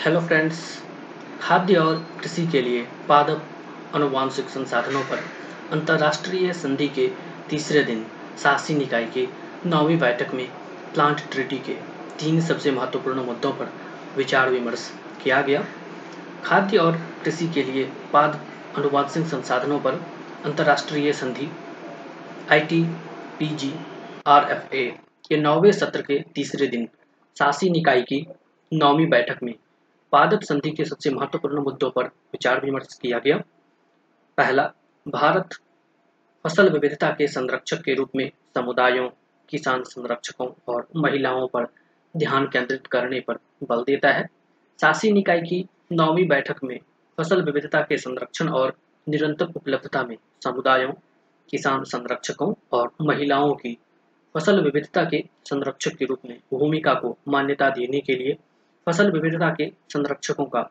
Hello friends खाद्य और कृषि के लिए पादप अनुवांशिक संसाधनों पर अंतर्राष्ट्रीय संधि के तीसरे दिन शासी निकाय की नौवीं बैठक में प्लांट ट्रिटी के तीन सबसे महत्वपूर्ण मुद्दों पर विचार विमर्श किया गया। खाद्य और कृषि के लिए पाद अनुवांशिक संसाधनों पर अंतर्राष्ट्रीय संधि I T P G R F A के नौवें सत्र के तीसरे दिन शासी निकाय की नौवीं बैठक में पादप संधि के सबसे महत्वपूर्ण मुद्दों पर विचार विमर्श किया गया। पहला, भारत फ़सल विविधता के संरक्षक के रूप में समुदायों, किसान संरक्षकों और महिलाओं पर ध्यान केंद्रित करने पर बल देता है। शासी निकाय की नौवीं बैठक में फ़सल विविधता के संरक्षण और निरंतर उपलब्धता में समुदायों, किसान संरक्षकों और महिलाओं की फ़सल विविधता के संरक्षक के रूप में भूमिका को मान्यता देने के लिए फ़सल विविधता के संरक्षकों का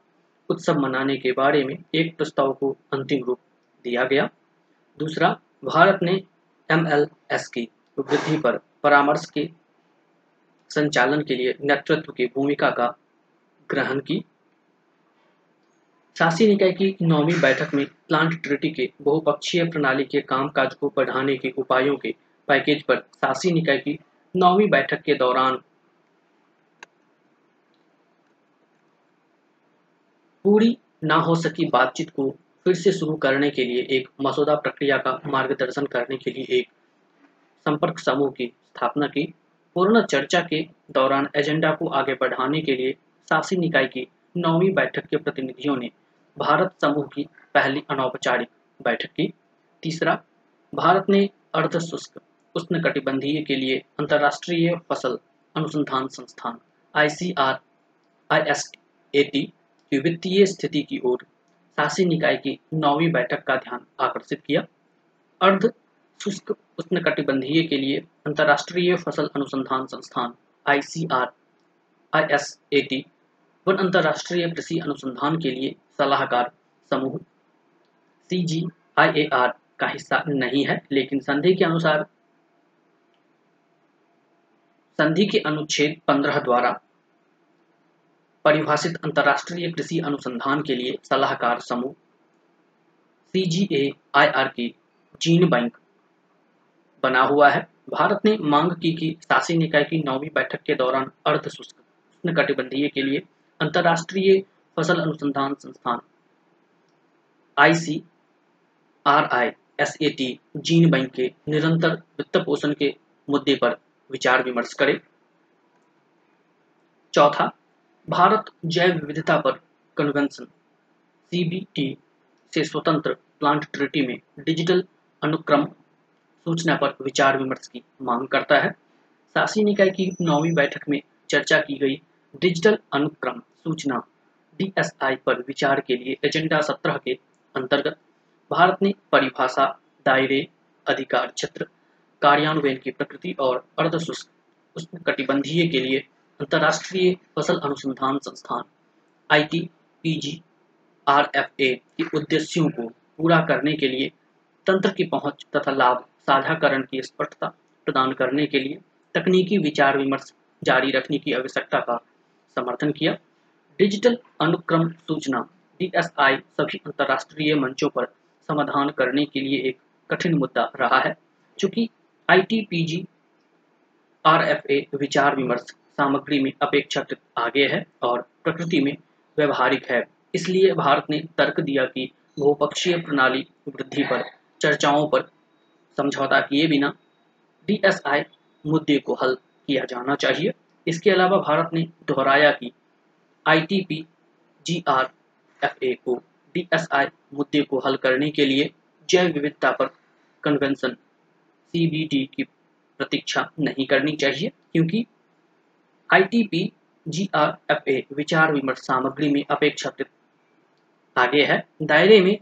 उत्सव मनाने के बारे में एक प्रस्ताव को अंतिम रूप दिया गया। दूसरा, भारत ने एमएलएस की वृद्धि पर परामर्श के संचालन के लिए नेतृत्व की भूमिका का ग्रहण की। शासी निकाय की नौवीं बैठक में प्लांट ट्रिटी के बहुपक्षीय प्रणाली के कामकाज को बढ़ाने के उपायों के पैकेज पर शासी निकाय की नौवीं बैठक के दौरान पूरी ना हो सकी बातचीत को फिर से शुरू करने के लिए एक मसौदा प्रक्रिया का मार्गदर्शन करने के लिए एक संपर्क समूह की स्थापना की। पूर्ण चर्चा के दौरान एजेंडा को आगे बढ़ाने के लिए शासी निकाय की नौवीं बैठक के प्रतिनिधियों ने भारत समूह की पहली अनौपचारिक बैठक की। तीसरा, भारत ने अर्ध शुष्क उष्ण कटिबंधीय के लिए अंतर्राष्ट्रीय फ़सल अनुसंधान संस्थान I C R I S A T की वित्तीय स्थिति की ओर शासी निकाय की नौवीं बैठक का ध्यान आकर्षित किया। अर्ध शुष्क उष्णकटिबंधीय के लिए अंतर्राष्ट्रीय फ़सल अनुसंधान संस्थान, आईसीआर, आईएसएटी, वन अंतर्राष्ट्रीय कृषि अनुसंधान के लिए सलाहकार समूह, सीजीआईएआर का हिस्सा नहीं है, लेकिन संधि के अनुसार, संधि के अनुच्छेद 15 द्वारा परिभाषित अंतर्राष्ट्रीय कृषि अनुसंधान के लिए सलाहकार समूह सीजीएआईआर की जीन बैंक बना हुआ है। भारत ने मांग की कि शासी निकाय की नौवीं बैठक के दौरान अर्ध शुष्क कटिबंधीय के लिए अंतर्राष्ट्रीय फ़सल अनुसंधान संस्थान I C R I S A T gene bank के निरंतर वित्त पोषण के मुद्दे पर विचार विमर्श करे। चौथा भारत जैव विविधता पर कन्वेंशन सीबीटी से स्वतंत्र प्लांट ट्रिटी में डिजिटल अनुक्रम सूचना पर विचार विमर्श की मांग करता है। शासी निकाय की नौवीं बैठक में चर्चा की गई डिजिटल अनुक्रम सूचना डीएसआई पर विचार के लिए एजेंडा सत्रह के अंतर्गत। भारत ने परिभाषा, दायरे, अधिकार क्षेत्र, कार्यान्वयन की प्रकृति और अर्धशुष्क कटिबंधीय के लिए अंतर्राष्ट्रीय फ़सल अनुसंधान संस्थान I T P G F के उद्देश्यों को पूरा करने के लिए तंत्र की पहुँच तथा लाभ साझाकरण की स्पष्टता प्रदान करने के लिए तकनीकी विचार विमर्श जारी रखने की आवश्यकता का समर्थन किया। डिजिटल अनुक्रम सूचना डीएसआई सभी अंतर्राष्ट्रीय मंचों पर समाधान करने के लिए एक कठिन मुद्दा रहा है, चूँकि I T P G R F A विचार विमर्श सामग्री में अपेक्षाकृत आगे है और प्रकृति में व्यवहारिक है। इसलिए भारत ने तर्क दिया कि बहुपक्षीय प्रणाली वृद्धि पर चर्चाओं पर समझौता किए बिना डीएसआई मुद्दे को हल किया जाना चाहिए। इसके अलावा भारत ने दोहराया कि आईटीपी जीआरएफए को डीएसआई मुद्दे को हल करने के लिए जैव विविधता पर कन्वेंशन, सीबीडी की प्रतीक्षा नहीं करनी चाहिए, क्योंकि आईटीपी जीआरएफए विचार विमर्श सामग्री में अपेक्षाकृत आगे है। दायरे में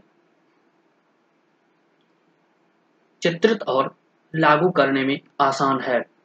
चित्रित और लागू करने में आसान है।